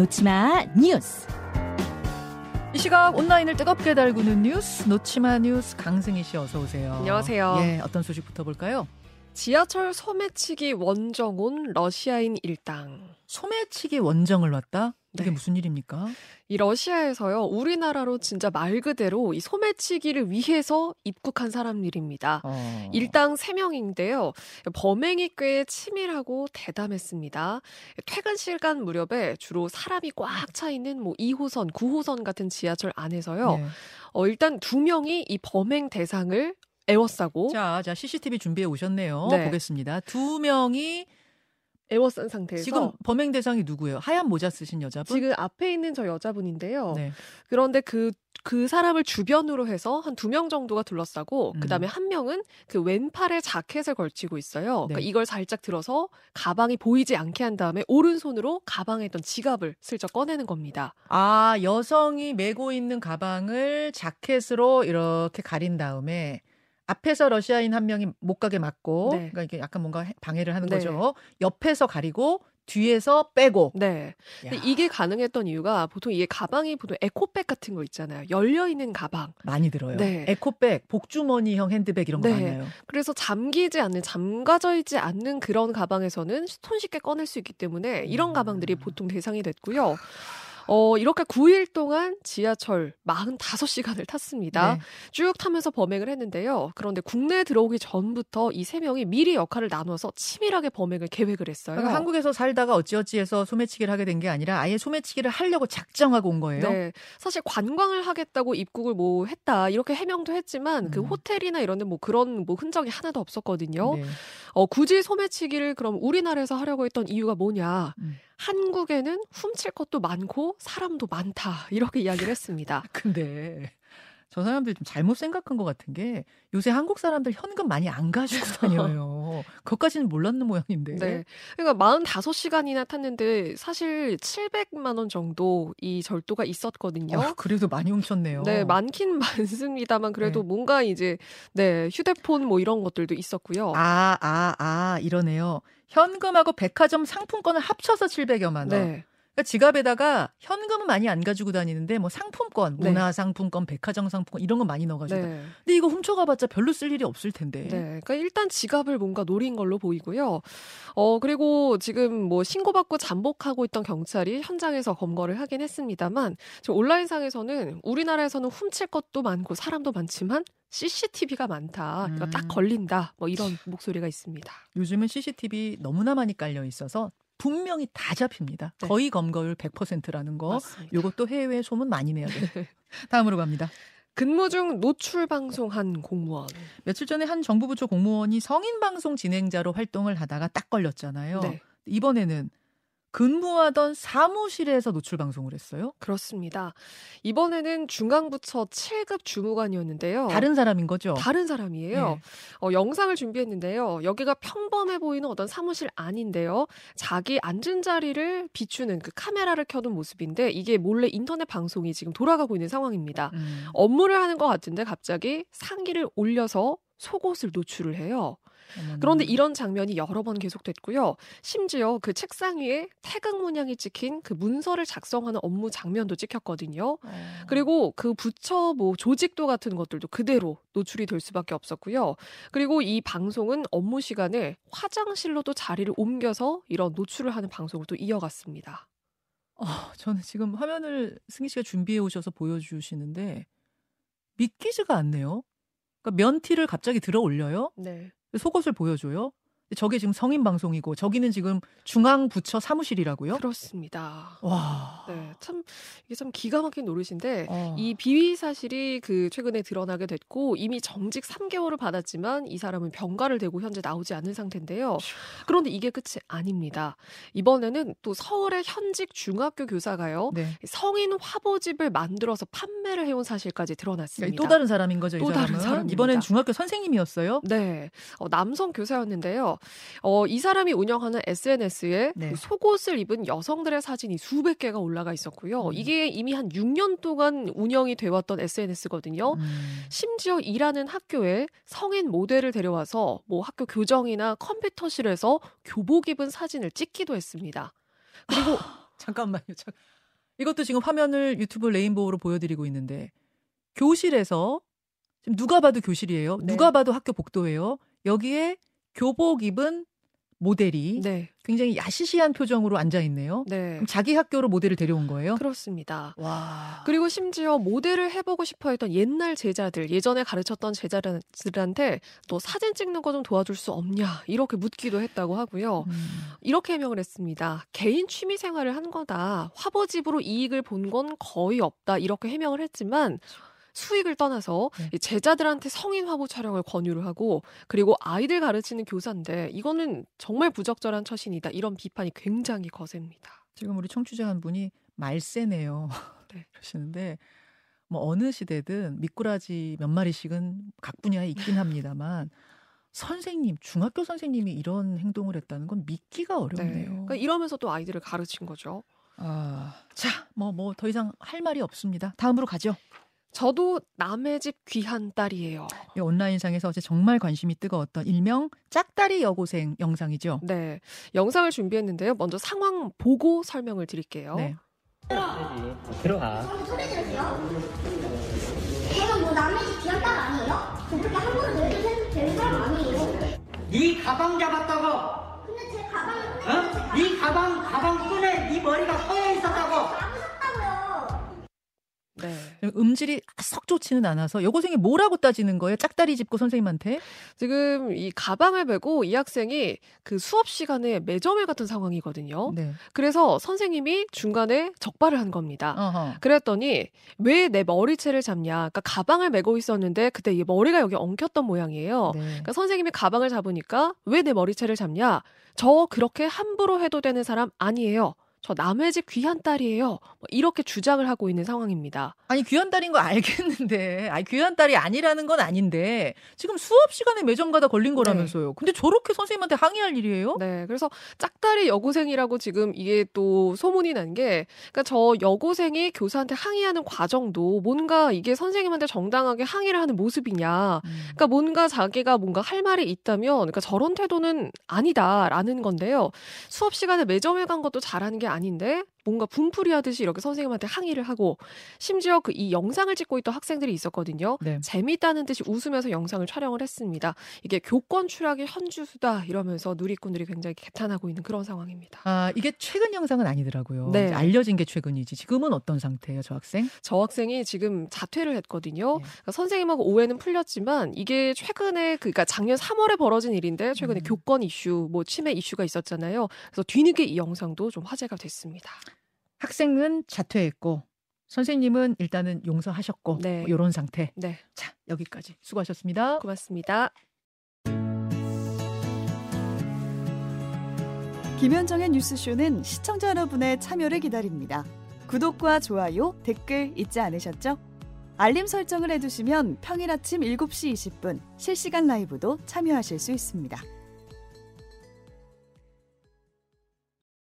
놓치마 뉴스. 이 시각 온라인을 뜨겁게 달구는 뉴스 놓치마 뉴스 강승희 씨 어서 오세요. 안녕하세요. 예, 어떤 소식부터 볼까요? 지하철 소매치기 원정온 러시아인 일당. 소매치기 원정을 왔다? 이게 네. 무슨 일입니까? 이 러시아에서요, 우리나라로 진짜 말 그대로 이 소매치기를 위해서 입국한 사람들입니다. 어. 일당 3명인데요. 범행이 꽤 치밀하고 대담했습니다. 퇴근 시간 무렵에 주로 사람이 꽉 차 있는 뭐 2호선, 9호선 같은 지하철 안에서요. 네. 어, 일단 두 명이 이 범행 대상을 애워싸고 자, 자 CCTV 준비해 오셨네요. 네. 보겠습니다. 두 명이 애워싼 상태에서 지금 범행 대상이 누구예요? 하얀 모자 쓰신 여자분? 지금 앞에 있는 저 여자분인데요. 네. 그런데 그, 그 사람을 주변으로 해서 한 두 명 정도가 둘러싸고, 음. 그 다음에 한 명은 그 왼팔에 자켓을 걸치고 있어요. 그러니까 네. 이걸 살짝 들어서 가방이 보이지 않게 한 다음에 오른손으로 가방에 있던 지갑을 슬쩍 꺼내는 겁니다. 아, 여성이 메고 있는 가방을 자켓으로 이렇게 가린 다음에 앞에서 러시아인 한 명이 못 가게 막고 네. 그러니까 이게 약간 뭔가 해- 방해를 하는 네. 거죠. 옆에서 가리고 뒤에서 빼고. 네. 근데 야, 이게 가능했던 이유가 보통 이게 가방이 보통 에코백 같은 거 있잖아요. 열려 있는 가방. 많이 들어요. 네. 에코백, 복주머니형 핸드백 이런 거 네. 많아요. 그래서 잠기지 않는, 잠가져 있지 않는 그런 가방에서는 손쉽게 꺼낼 수 있기 때문에 이런 음. 가방들이 보통 대상이 됐고요. 어, 이렇게 9일 동안 지하철 45시간을 탔습니다. 네. 쭉 타면서 범행을 했는데요. 그런데 국내에 들어오기 전부터 이 세 명이 미리 역할을 나눠서 치밀하게 범행을 계획을 했어요. 그러니까 한국에서 살다가 어찌어찌해서 소매치기를 하게 된 게 아니라 아예 소매치기를 하려고 작정하고 온 거예요. 네. 사실 관광을 하겠다고 입국을 뭐 했다. 이렇게 해명도 했지만 그 음. 호텔이나 이런 데 뭐 그런 뭐 흔적이 하나도 없었거든요. 네. 어, 굳이 소매치기를 그럼 우리나라에서 하려고 했던 이유가 뭐냐. 음. 한국에는 훔칠 것도 많고 사람도 많다. 이렇게 이야기를 했습니다. 근데 저 사람들 좀 잘못 생각한 것 같은 게 요새 한국 사람들 현금 많이 안 가지고 다녀요. 그것까지는 몰랐는 모양인데. 네. 그러니까 45시간이나 탔는데 사실 700만 원 정도 이 절도가 있었거든요. 어, 그래도 많이 훔쳤네요. 네, 많긴 많습니다만 그래도 네. 뭔가 이제 네, 휴대폰 뭐 이런 것들도 있었고요. 아, 아, 아, 이러네요. 현금하고 백화점 상품권을 합쳐서 700여만 원. 네. 그러니까 지갑에다가 현금은 많이 안 가지고 다니는데 뭐 상품권, 네. 문화 상품권, 백화점 상품권 이런 거 많이 넣어가지고. 네. 근데 이거 훔쳐가봤자 별로 쓸 일이 없을 텐데. 네. 그러니까 일단 지갑을 뭔가 노린 걸로 보이고요. 어, 그리고 지금 뭐 신고받고 잠복하고 있던 경찰이 현장에서 검거를 하긴 했습니다만, 지금 온라인상에서는 우리나라에서는 훔칠 것도 많고 사람도 많지만 CCTV가 많다. 그러니까 음. 딱 걸린다. 뭐 이런 목소리가 있습니다. 요즘은 CCTV 너무나 많이 깔려 있어서 분명히 다 잡힙니다. 네. 거의 검거율 100%라는 거. 맞습니다. 요것도 해외에 소문 많이 내야 돼요. 다음으로 갑니다. 근무 중 노출 방송한 공무원. 며칠 전에 한 정부 부처 공무원이 성인 방송 진행자로 활동을 하다가 딱 걸렸잖아요. 네. 이번에는 근무하던 사무실에서 노출 방송을 했어요. 그렇습니다. 이번에는 중앙부처 7급 주무관이었는데요. 다른 사람인 거죠. 다른 사람이에요. 네. 어, 영상을 준비했는데요. 여기가 평범해 보이는 어떤 사무실 안인데요. 자기 앉은 자리를 비추는 그 카메라를 켜둔 모습인데 이게 몰래 인터넷 방송이 지금 돌아가고 있는 상황입니다. 음. 업무를 하는 것 같은데 갑자기 상기를 올려서 속옷을 노출을 해요. 어머나. 그런데 이런 장면이 여러 번 계속됐고요. 심지어 그 책상 위에 태극 문양이 찍힌 그 문서를 작성하는 업무 장면도 찍혔거든요. 어. 그리고 그 부처 뭐 조직도 같은 것들도 그대로 노출이 될 수밖에 없었고요. 그리고 이 방송은 업무 시간에 화장실로도 자리를 옮겨서 이런 노출을 하는 방송을 또 이어갔습니다. 어, 저는 지금 화면을 승희 씨가 준비해 오셔서 보여주시는데 믿기지가 않네요. 그러니까 면티를 갑자기 들어 올려요. 네. 속옷을 보여줘요. 저게 지금 성인 방송이고 저기는 지금 중앙 부처 사무실이라고요? 그렇습니다. 와. 네, 참 이게 참 기가 막힌 노릇인데 어. 이 비위 사실이 그 최근에 드러나게 됐고 이미 정직 3개월을 받았지만 이 사람은 병가를 대고 현재 나오지 않은 상태인데요. 그런데 이게 끝이 아닙니다. 이번에는 또 서울의 현직 중학교 교사가요. 네. 성인 화보집을 만들어서 판매를 해온 사실까지 드러났습니다. 그러니까 또 다른 사람인 거죠, 이또 다른 사람은. 사람입니다. 이번엔 중학교 선생님이었어요. 네, 어, 남성 교사였는데요. 어, 이 사람이 운영하는 SNS에 네. 속옷을 입은 여성들의 사진이 수백 개가 올라가 있었고요. 음. 이게 이미 한 6년 동안 운영이 되었던 SNS거든요. 음. 심지어 일하는 학교에 성인 모델을 데려와서 뭐 학교 교정이나 컴퓨터실에서 교복 입은 사진을 찍기도 했습니다. 그리고 잠깐만요. 잠... 이것도 지금 화면을 유튜브 레인보우로 보여드리고 있는데 교실에서 지금 누가 봐도 교실이에요. 네. 누가 봐도 학교 복도예요. 여기에 교복 입은 모델이 네. 굉장히 야시시한 표정으로 앉아 있네요. 네. 자기 학교로 모델을 데려온 거예요? 그렇습니다. 와. 그리고 심지어 모델을 해보고 싶어 했던 옛날 제자들, 예전에 가르쳤던 제자들한테 또 사진 찍는 거 좀 도와줄 수 없냐, 이렇게 묻기도 했다고 하고요. 음. 이렇게 해명을 했습니다. 개인 취미 생활을 한 거다. 화보집으로 이익을 본 건 거의 없다. 이렇게 해명을 했지만, 수익을 떠나서 네. 이 제자들한테 성인 화보 촬영을 권유를 하고 그리고 아이들 가르치는 교사인데 이거는 정말 부적절한 처신이다 이런 비판이 굉장히 거셉니다. 지금 우리 청취자 한 분이 말세네요. 네. 그러시는데 뭐 어느 시대든 미꾸라지 몇 마리씩은 각 분야에 있긴 합니다만 선생님, 중학교 선생님이 이런 행동을 했다는 건 믿기가 네. 어렵네요. 그러니까 이러면서 또 아이들을 가르친 거죠. 아, 자, 뭐 뭐 더 이상 할 말이 없습니다. 다음으로 가죠. 저도 남의 집 귀한 딸이에요. 이 온라인상에서 어제 정말 관심이 뜨거웠던 일명 짝다리 여고생 영상이죠. 네. 영상을 준비했는데요. 먼저 상황 보고 설명을 드릴게요. 네. 들어가. 제가 뭐 남의 집 귀한 딸 아니에요? 저 그렇게 함부로 되는 사람 아니에요. 네 가방 잡았다고. 근데 제 가방을 어? 네 가방 가방 끈에 네 머리가 서여 있었다고. 네. 음질이 썩 좋지는 않아서 여고생이 뭐라고 따지는 거예요? 짝다리 짚고 선생님한테? 지금 이 가방을 메고 이 학생이 그 수업 시간에 매점을 갔던 상황이거든요. 네. 그래서 선생님이 중간에 적발을 한 겁니다. 어허. 그랬더니 왜 내 머리채를 잡냐? 그러니까 가방을 메고 있었는데 그때 이 머리가 여기 엉켰던 모양이에요. 네. 그러니까 선생님이 가방을 잡으니까 왜 내 머리채를 잡냐? 저 그렇게 함부로 해도 되는 사람 아니에요. 저 남의 집 귀한 딸이에요. 뭐 이렇게 주장을 하고 있는 상황입니다. 아니 귀한 딸인 거 알겠는데, 아니 귀한 딸이 아니라는 건 아닌데 지금 수업 시간에 매점 가다 걸린 거라면서요. 근데 저렇게 선생님한테 항의할 일이에요? 네, 그래서 짝다리 여고생이라고 지금 이게 또 소문이 난 게, 그러니까 저 여고생이 교사한테 항의하는 과정도 뭔가 이게 선생님한테 정당하게 항의를 하는 모습이냐, 음. 그러니까 뭔가 자기가 뭔가 할 말이 있다면, 그러니까 저런 태도는 아니다라는 건데요. 수업 시간에 매점에 간 것도 잘하는 게 아닌데 뭔가 분풀이 하듯이 이렇게 선생님한테 항의를 하고 심지어 그 이 영상을 찍고 있던 학생들이 있었거든요. 네. 재밌다는 듯이 웃으면서 영상을 촬영을 했습니다. 이게 교권 추락의 현주수다 이러면서 누리꾼들이 굉장히 개탄하고 있는 그런 상황입니다. 아 이게 최근 영상은 아니더라고요. 네. 알려진 게 최근이지. 지금은 어떤 상태예요, 저 학생? 저 학생이 지금 자퇴를 했거든요. 네. 그러니까 선생님하고 오해는 풀렸지만 이게 최근에 그- 그러니까 작년 3월에 벌어진 일인데 최근에 음. 교권 이슈, 뭐 침해 이슈가 있었잖아요. 그래서 뒤늦게 이 영상도 좀 화제가 됐습니다. 학생은 자퇴했고 선생님은 일단은 용서하셨고 네. 이런 상태. 네, 자 여기까지 수고하셨습니다. 고맙습니다. 김현정의 뉴스쇼는 시청자 여러분의 참여를 기다립니다. 구독과 좋아요, 댓글 잊지 않으셨죠? 알림 설정을 해두시면 평일 아침 7시 20분 실시간 라이브도 참여하실 수 있습니다.